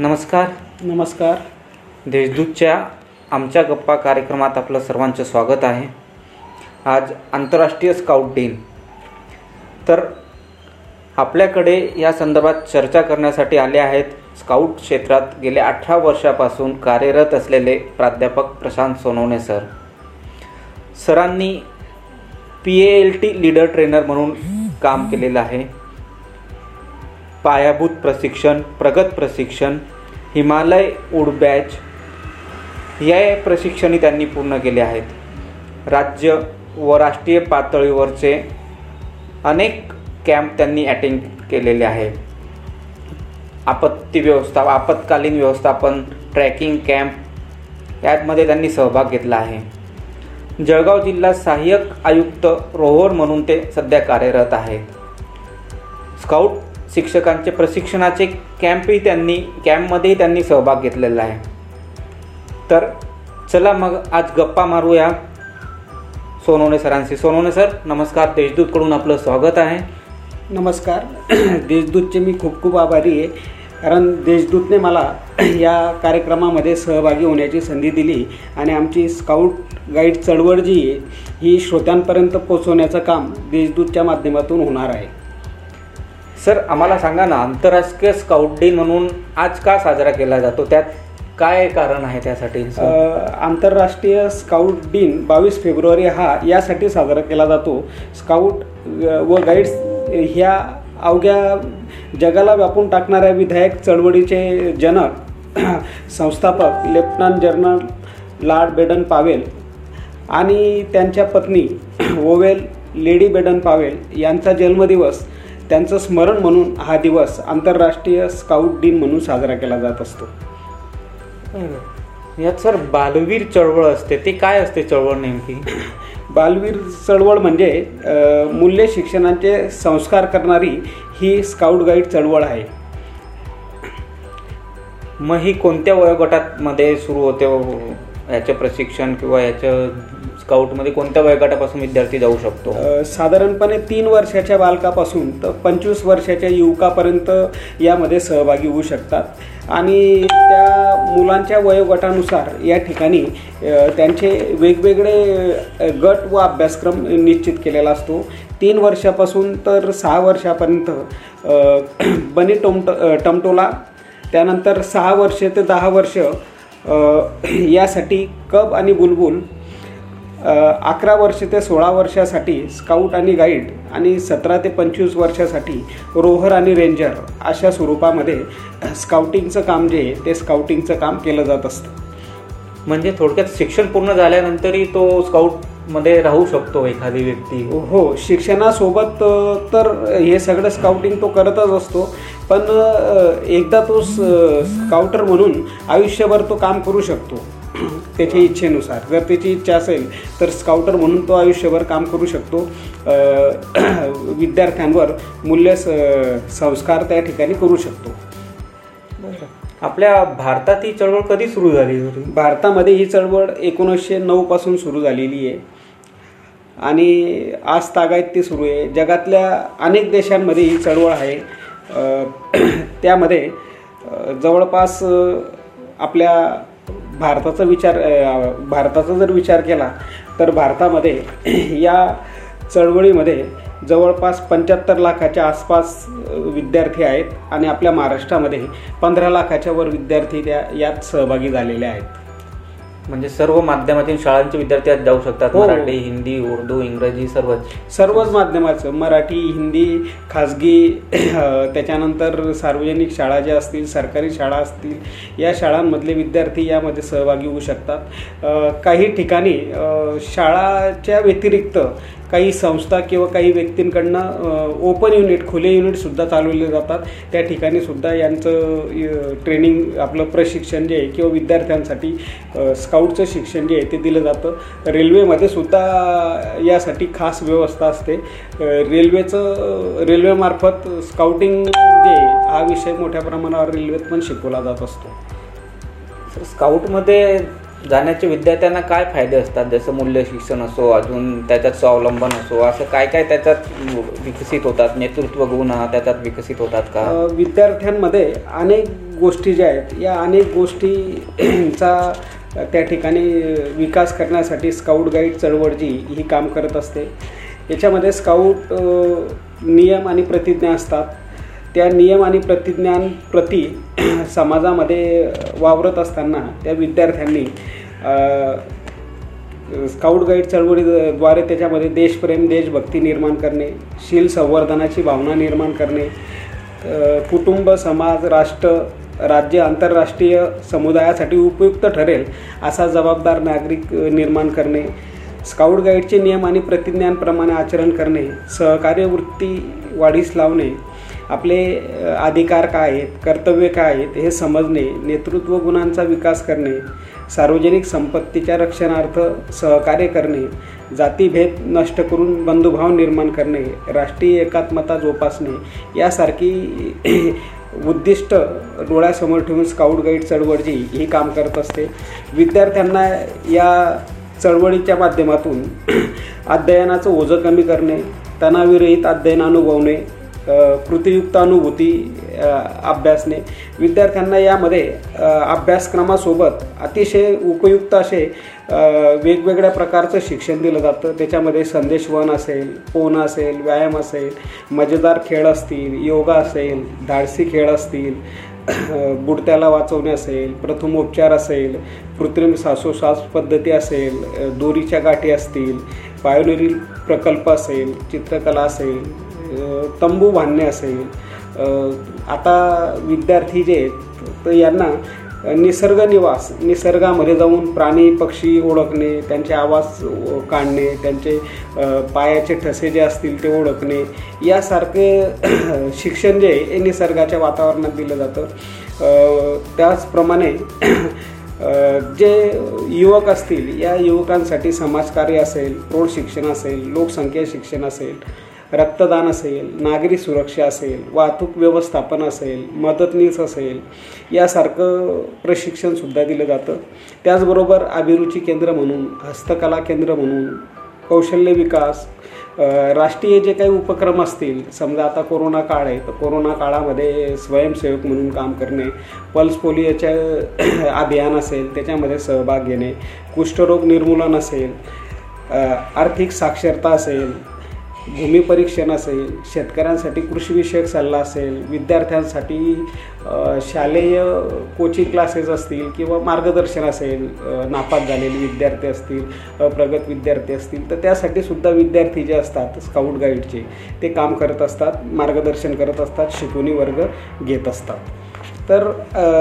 नमस्कार. नमस्कार. देशदूतच्या आमच्या गप्पा कार्यक्रमात आपलं सर्वांचं स्वागत आहे. आज आंतरराष्ट्रीय स्काउट दिन. तर आपल्याकडे या संदर्भात चर्चा करण्यासाठी आले आहेत स्काउट क्षेत्रात गेल्या अठरा वर्षापासून कार्यरत असलेले प्राध्यापक प्रशांत सोनवणे सर. सरांनी P A L T leader trainer म्हणून काम केलेलं आहे. पायाभूत प्रशिक्षण प्रगत प्रशिक्षण हिमालय उड बॅच या प्रशिक्षणही त्यांनी पूर्ण केले आहेत. राज्य व राष्ट्रीय पातळीवरचे अनेक कॅम्प त्यांनी अटेंड केलेले आहे. आपत्ती व्यवस्था आपत्कालीन व्यवस्थापन ट्रॅकिंग कॅम्प यामध्ये त्यांनी सहभाग घेतला आहे. जळगाव जिल्हा सहाय्यक आयुक्त रोहोर म्हणून ते सध्या कार्यरत आहेत. स्काउट शिक्षकांचे प्रशिक्षणाचे कॅम्पही त्यांनी कॅम्पमध्येही त्यांनी सहभाग घेतलेला आहे. तर चला मग आज गप्पा मारूया सोनवणे सरांशी. सोनवणे सर नमस्कार. देशदूतकडून आपलं स्वागत आहे. नमस्कार. देशदूतचे मी खूप खूप आभारी आहे. कारण देशदूतने मला या कार्यक्रमामध्ये सहभागी होण्याची संधी दिली आणि आमची स्काउट गाईड चळवळ जी आहे ही श्रोत्यांपर्यंत पोचवण्याचं काम देशदूतच्या माध्यमातून होणार आहे. सर आम्हाला सांगा ना आंतरराष्ट्रीय स्काउट डे म्हणून आज का साजरा केला जातो? त्यात काय कारण आहे त्यासाठी? आंतरराष्ट्रीय स्काउट दिन बावीस फेब्रुवारी हा यासाठी साजरा केला जातो. स्काउट व गाईड्स ह्या अवघ्या जगाला व्यापून टाकणाऱ्या विधायक चळवळीचे जनक संस्थापक lieutenant general lord Baden Powell आणि त्यांच्या पत्नी ओवेल लेडी बेडन पावेल यांचा जन्मदिवस त्यांचं स्मरण म्हणून हा दिवस आंतरराष्ट्रीय स्काउट दिन म्हणून साजरा केला जात असतो. यात सर बालवीर चळवळ असते. ते काय असते चळवळ नेमकी? बालवीर चळवळ म्हणजे मूल्य शिक्षणाचे संस्कार करणारी ही स्काउट गाईड चळवळ आहे. मग ही कोणत्या वयोगटात मध्ये सुरू होते व- याचं प्रशिक्षण किंवा याचं स्काउटमध्ये कोणत्या वयोगटापासून विद्यार्थी जाऊ शकतो? साधारणपणे तीन वर्षाच्या बालकापासून तर पंचवीस वर्षाच्या युवकापर्यंत यामध्ये सहभागी होऊ शकतात. आणि त्या मुलांच्या वयोगटानुसार या ठिकाणी त्यांचे वेगवेगळे गट व अभ्यासक्रम निश्चित केलेला असतो. तीन वर्षापासून तर सहा वर्षापर्यंत बनी टोमट टमटोला त्यानंतर सहा वर्ष ते दहा वर्ष यासाठी कब आणि बुलबुल अकरा वर्ष ते सोळा वर्षासाठी स्काउट आणि गाईड आणि सतरा ते पंचवीस वर्षासाठी रोहर आणि रेंजर अशा स्वरूपामध्ये स्काउटिंगचं काम जे आहे ते स्काउटिंगचं काम केलं जात असतं. म्हणजे थोडक्यात शिक्षण पूर्ण झाल्यानंतरही तो स्काउटमध्ये राहू शकतो एखादी व्यक्ती. हो शिक्षणासोबत तर हे सगळं स्काउटिंग तो करतच असतो. पण एकदा तो स्काउटर म्हणून आयुष्यभर तो काम करू शकतो. त्याच्या इच्छेनुसार. जर त्याची इच्छा असेल तर स्काउटर म्हणून तो आयुष्यभर काम करू शकतो. विद्यार्थ्यांवर मूल्य संस्कार त्या ठिकाणी करू शकतो. आपल्या भारतात ही चळवळ कधी सुरू झाली होती? भारतामध्ये ही चळवळ एकोणीसशे नऊपासून सुरू झालेली आहे. आणि आज तागायत ती सुरू आहे. जगातल्या अनेक देशांमध्ये ही चळवळ आहे. त्यामध्ये जवळपास आपल्या भारताचा विचार भारताचा जर विचार केला तर भारतामध्ये या चळवळीमध्ये जवळपास पंच्याहत्तर लाखाच्या आसपास विद्यार्थी आहेत आणि आपल्या महाराष्ट्रामध्ये पंधरा लाखाच्या वर विद्यार्थी त्या यात सहभागी झालेले आहेत. म्हणजे सर्व माध्यमातील शाळांचे विद्यार्थी आज जाऊ शकतात. हो. मराठी हिंदी उर्दू इंग्रजी सर्वच सर्वच माध्यमाचं. मराठी हिंदी खाजगी त्याच्यानंतर सार्वजनिक शाळा ज्या असतील सरकारी शाळा असतील या शाळांमधले विद्यार्थी यामध्ये सहभागी होऊ शकतात. काही ठिकाणी शाळाच्या व्यतिरिक्त काही संस्था किंवा काही व्यक्तींकडनं ओपन युनिट खुले युनिटसुद्धा चालवले जातात. त्या ठिकाणी सुद्धा यांचं ट्रेनिंग आपलं प्रशिक्षण जे आहे किंवा विद्यार्थ्यांसाठी अ, स्काउटचं शिक्षण जे आहे ते दिलं जातं. रेल्वेमध्ये सुद्धा यासाठी खास व्यवस्था असते. रेल्वेचं रेल्वेमार्फत स्काउटिंग जे हा विषय मोठ्या प्रमाणावर रेल्वेत पण शिकवला जात असतो. सर स्काउटमध्ये जाण्याचे विद्यार्थ्यांना काय फायदे असतात? जसं मूल्य शिक्षण असो अजून त्याच्यात स्वावलंबन असो असं काय काय त्याच्यात विकसित होतात? नेतृत्व गुण हा त्याच्यात विकसित होतात का? विद्यार्थ्यांमध्ये अनेक गोष्टी ज्या आहेत या अनेक गोष्टींचा त्या ठिकाणी विकास करण्यासाठी स्काउट गाईड चळवळ जी ही काम करत असते. याच्यामध्ये स्काउट नियम आणि प्रतिज्ञा असतात. त्या नियम आणि प्रतिज्ञांप्रती समाजामध्ये वावरत असताना त्या विद्यार्थ्यांनी स्काउट गाईड चळवळीद्वारे त्याच्यामध्ये देशप्रेम देशभक्ती निर्माण करणे शील संवर्धनाची भावना निर्माण करणे कुटुंब समाज राष्ट्र राज्य आंतरराष्ट्रीय समुदायासाठी उपयुक्त ठरेल असा जबाबदार नागरिक निर्माण करणे स्काउट गाईडचे नियम आणि प्रतिज्ञांप्रमाणे आचरण करणे सहकार्य वृत्ती वाढीस लावणे आपले अधिकार काय आहेत कर्तव्य काय आहेत हे समजणे नेतृत्व गुणांचा विकास करणे सार्वजनिक संपत्तीच्या रक्षणार्थ सहकार्य करणे जातीभेद नष्ट करून बंधुभाव निर्माण करणे राष्ट्रीय एकात्मता जोपासणे यासारखी उद्दिष्ट डोळ्यासमोर ठेवून स्काउट गाईड चळवळ जी ही काम करत असते. विद्यार्थ्यांना या चळवळीच्या माध्यमातून अध्ययनाचं ओझं कमी करणे तणाविरहित अध्ययन अनुभवणे कृतियुक्त अनुभूती अभ्यासने. विद्यार्थ्यांना यामध्ये अभ्यासक्रमासोबत अतिशय उपयुक्त असे वेगवेगळ्या प्रकारचं शिक्षण दिलं जातं. त्याच्यामध्ये संदेशवन असेल पोहणं असेल व्यायाम असेल मजेदार खेळ असतील योगा असेल धाडसी खेळ असतील बुडत्याला वाचवणे असेल प्रथमोपचार असेल कृत्रिम श्वासोश्वास पद्धती असेल दोरीच्या गाठी असतील पायोनिरी प्रकल्प असेल चित्रकला असेल तंबू बांधणे असेल आता विद्यार्थी जे आहेत तर यांना निसर्ग निवास निसर्गामध्ये जाऊन प्राणी पक्षी ओळखणे त्यांचे आवाज काढणे त्यांचे पायाचे ठसे जे असतील ते ओळखणे यासारखे शिक्षण जे आहे हे निसर्गाच्या वातावरणात दिलं जातं. त्याचप्रमाणे जे युवक असतील या युवकांसाठी समाजकार्य असेल प्रौढ शिक्षण असेल लोकसंख्या शिक्षण असेल रक्तदान असेल नागरी सुरक्षा असेल वाहतूक व्यवस्थापन असेल मदतनीस असेल यासारखं प्रशिक्षणसुद्धा दिलं जातं. त्याचबरोबर अभिरुची केंद्र म्हणून हस्तकला केंद्र म्हणून कौशल्य विकास राष्ट्रीय जे काही उपक्रम असतील समजा आता कोरोना काळ आहे तर कोरोना काळामध्ये स्वयंसेवक म्हणून काम करणे पल्स पोलिओच्या अभियान असेल त्याच्यामध्ये सहभाग घेणे कुष्ठरोग निर्मूलन असेल आर्थिक साक्षरता असेल भूमिपरीक्षण असेल शेतकऱ्यांसाठी कृषीविषयक सल्ला असेल विद्यार्थ्यांसाठी शालेय कोचिंग क्लासेस असतील किंवा मार्गदर्शन असेल नापास झालेले विद्यार्थी असतील प्रगत विद्यार्थी असतील तर त्यासाठी सुद्धा विद्यार्थी जे असतात स्काउट गाईडचे ते काम करत असतात मार्गदर्शन करत असतात शिकवणी वर्ग घेत असतात. तर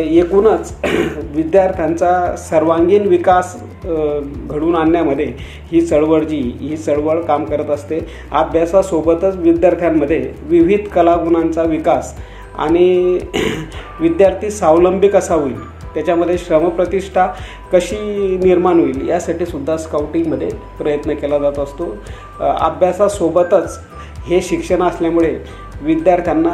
एकूणच विद्यार्थ्यांचा सर्वांगीण विकास घडवून आणण्यामध्ये ही चळवळ जी ही चळवळ काम करत असते. अभ्यासासोबतच विद्यार्थ्यांमध्ये विविध कलागुणांचा विकास आणि विद्यार्थी स्वावलंबी कसा होईल त्याच्यामध्ये श्रमप्रतिष्ठा कशी निर्माण होईल यासाठी सुद्धा स्काउटिंगमध्ये प्रयत्न केला जात असतो. अभ्यासासोबतच हे शिक्षण असल्यामुळे विद्यार्थ्यांना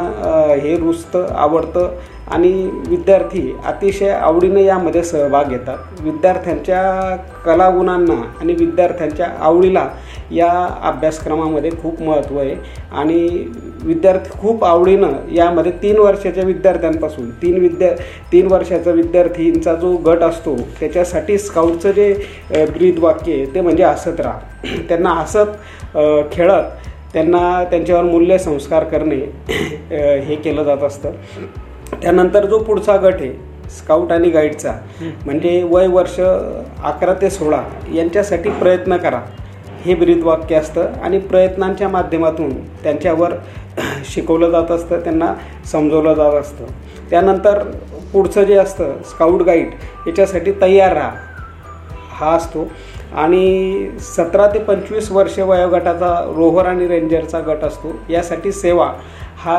हे रुचतं आवडतं आणि विद्यार्थी अतिशय आवडीने यामध्ये सहभाग घेतात. विद्यार्थ्यांच्या कलागुणांना आणि विद्यार्थ्यांच्या आवडीला या अभ्यासक्रमामध्ये खूप महत्त्व आहे. आणि विद्यार्थी खूप आवडीनं यामध्ये तीन वर्षाच्या विद्यार्थ्यांपासून तीन विद्या तीन वर्षाचा विद्यार्थींचा जो गट असतो त्याच्यासाठी स्काउटचं जे ब्रीद वाक्य आहे ते म्हणजे हसत राहा. त्यांना हसत खेळत त्यांना त्यांच्यावर मूल्य संस्कार करणे हे केलं जात असतं. त्यानंतर जो पुढचा गट आहे स्काउट आणि गाईडचा म्हणजे वय वर्ष अकरा ते सोळा यांच्यासाठी प्रयत्न करा. हे ब्रीद वाक्य असतं आणि प्रयत्नांच्या माध्यमातून त्यांच्यावर शिकवलं जात असतं त्यांना समजवलं जात असतं. त्यानंतर पुढचं जे असतं स्काउट गाईड याच्यासाठी तयार राहा. हा असतो. आणि सतरा ते पंचवीस वर्ष वयोगटाचा रोहर आणि रेंजरचा गट असतो. यासाठी सेवा हा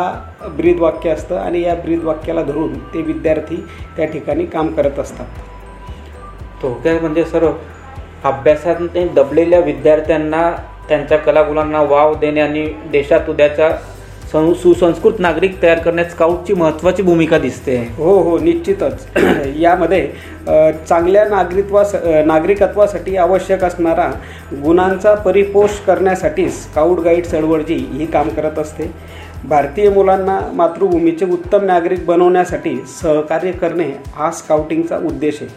ब्रीद वाक्य असतं आणि या ब्रीद वाक्याला धरून ते विद्यार्थी त्या ठिकाणी काम करत असतात. काय म्हणजे सर अभ्यासात दबलेल्या विद्यार्थ्यांना त्यांच्या कलागुणांना वाव देणे आणि देशात उद्याच्या सुसंस्कृत नागरिक तयार करण्यात स्काउटची महत्त्वाची भूमिका दिसते. हो हो निश्चितच. यामध्ये चांगल्या नागरिकत्वा नागरिकत्वासाठी आवश्यक असणारा गुणांचा परिपोष करण्यासाठी स्काउट गाईड चळवळजी ही काम करत असते. भारतीय मुलांना मातृभूमीचे उत्तम नागरिक बनवण्यासाठी सहकार्य करणे हा स्काउटिंगचा उद्देश आहे.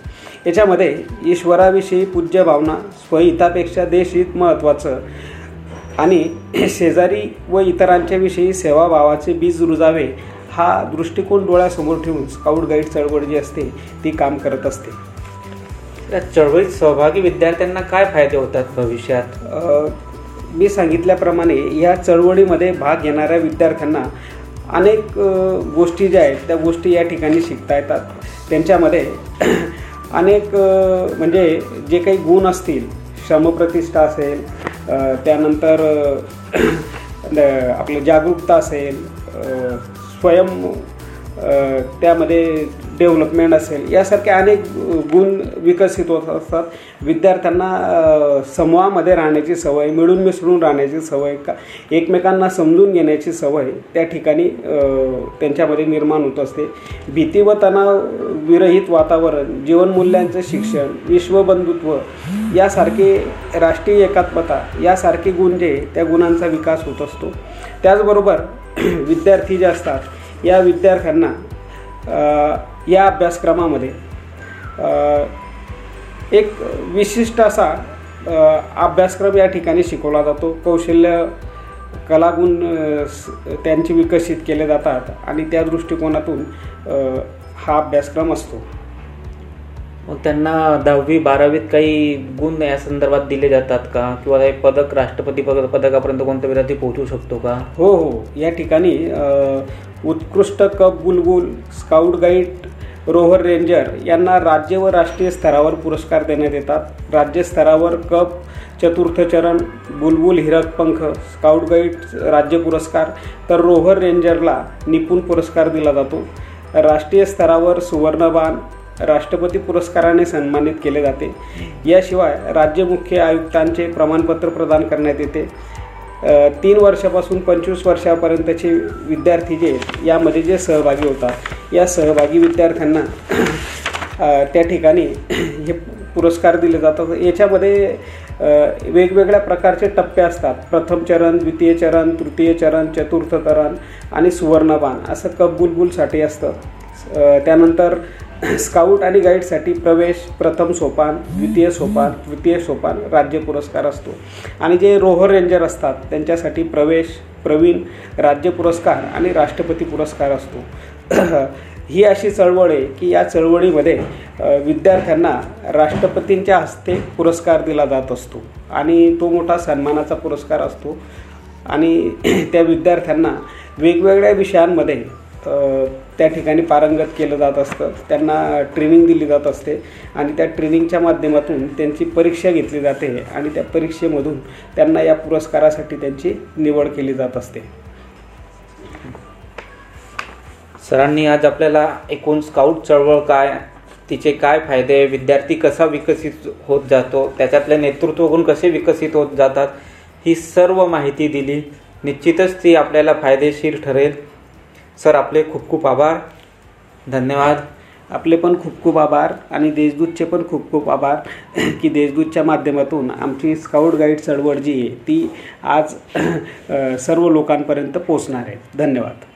याच्यामध्ये ईश्वराविषयी पूज्य भावना स्वहितापेक्षा देशहित महत्त्वाचं आणि शेजारी व इतरांच्या विषयी सेवाभावाचे बीज रुजावे हा दृष्टिकोन डोळ्यासमोर ठेवून स्काउट गाईड चळवळ जी असते ती काम करत असते. या चळवळीत सहभागी विद्यार्थ्यांना काय फायदे होतात भविष्यात? मी सांगितल्याप्रमाणे या चळवळीमध्ये भाग घेणाऱ्या विद्यार्थ्यांना अनेक गोष्टी ज्या आहेत त्या गोष्टी या ठिकाणी शिकता येतात. त्यांच्यामध्ये अनेक म्हणजे जे काही गुण असतील श्रमप्रतिष्ठा असेल त्यानंतर आपलं जागरूकता असेल स्वयं त्यामध्ये डेव्हलपमेंट असेल यासारखे अनेक गुण विकसित होत असतात. विद्यार्थ्यांना समूहामध्ये राहण्याची सवय मिळून मिसळून राहण्याची सवय का एकमेकांना समजून घेण्याची सवय त्या ठिकाणी त्यांच्यामध्ये निर्माण होत असते. भीती व तणाव विरहित वातावरण जीवनमूल्यांचं शिक्षण विश्वबंधुत्व यासारखे राष्ट्रीय एकात्मता यासारखे गुण जे त्या गुणांचा विकास होत असतो. त्याचबरोबर विद्यार्थी जे असतात या विद्यार्थ्यांना या अभ्यासक्रमामध्ये एक विशिष्ट असा अभ्यासक्रम या ठिकाणी शिकवला जातो. कौशल्य कलागुण त्यांचे विकसित केले जातात आणि त्या दृष्टिकोनातून हा अभ्यासक्रम असतो. मग त्यांना दहावी बारावीत काही गुण या संदर्भात दिले जातात का? किंवा हे पदक राष्ट्रपती पद पदकापर्यंत कोणत्या विद्यार्थी पोहोचू शकतो का? हो हो. या ठिकाणी उत्कृष्ट कप बुलबुल स्काउट गाईड रोव्हर रेंजर यांना राज्य व राष्ट्रीय स्तरावर पुरस्कार देण्यात येतात. राज्य स्तरावर कप चतुर्थ चरण बुलबुल हिरक पंख स्काउट गाईड राज्य पुरस्कार तर रोव्हर रेंजरला निपुण पुरस्कार दिला जातो. राष्ट्रीय स्तरावर सुवर्णबाण राष्ट्रपती पुरस्काराने सन्मानित केले जाते. याशिवाय राज्य मुख्य आयुक्तांचे प्रमाणपत्र प्रदान करण्यात येते. तीन वर्षापासून पंचवीस वर्षापर्यंतचे विद्यार्थी जे यामध्ये जे सहभागी होतात या सहभागी विद्यार्थ्यांना त्या ठिकाणी हे पुरस्कार दिले जातात. याच्यामध्ये वेगवेगळ्या प्रकारचे टप्पे असतात. प्रथम चरण द्वितीय चरण तृतीय चरण चतुर्थ चरण आणि सुवर्णबाण असं कप बुलबुलसाठी असतं. त्यानंतर स्काउट आणि गाईडसाठी प्रवेश प्रथम सोपान द्वितीय सोपान तृतीय सोपान राज्य पुरस्कार असतो. आणि जे रोहर रेंजर असतात त्यांच्यासाठी प्रवेश प्रवीण राज्य पुरस्कार आणि राष्ट्रपती पुरस्कार असतो. ही अशी चळवळ आहे की या चळवळीमध्ये विद्यार्थ्यांना राष्ट्रपतींच्या हस्ते पुरस्कार दिला जात असतो. आणि तो मोठा सन्मानाचा पुरस्कार असतो. आणि त्या विद्यार्थ्यांना वेगवेगळ्या विषयांमध्ये त्या ठिकाणी पारंगत केलं जात असतं. त्यांना ट्रेनिंग दिली जात असते आणि त्या ट्रेनिंगच्या माध्यमातून त्यांची परीक्षा घेतली जाते आणि त्या परीक्षेमधून त्यांना या पुरस्कारासाठी त्यांची निवड केली जात असते. सरांनी आज आपल्याला एकूण स्काउट चळवळ काय तिचे काय फायदे विद्यार्थी कसा विकसित होत जातो त्याच्यातले नेतृत्व गुण कसे विकसित होत जातात ही सर्व माहिती दिली. निश्चितच ती आपल्याला फायदेशीर ठरेल. सर आपले खूप खूप आभार. धन्यवाद. आपले पण खूप खूप आभार आणि देशदूतचे पण खूप खूप आभार की देशदूतच्या माध्यमातून आमची स्काउट गाईड चळवळ जी आहे ती आज सर्व लोकांपर्यंत पोचणार आहे. धन्यवाद.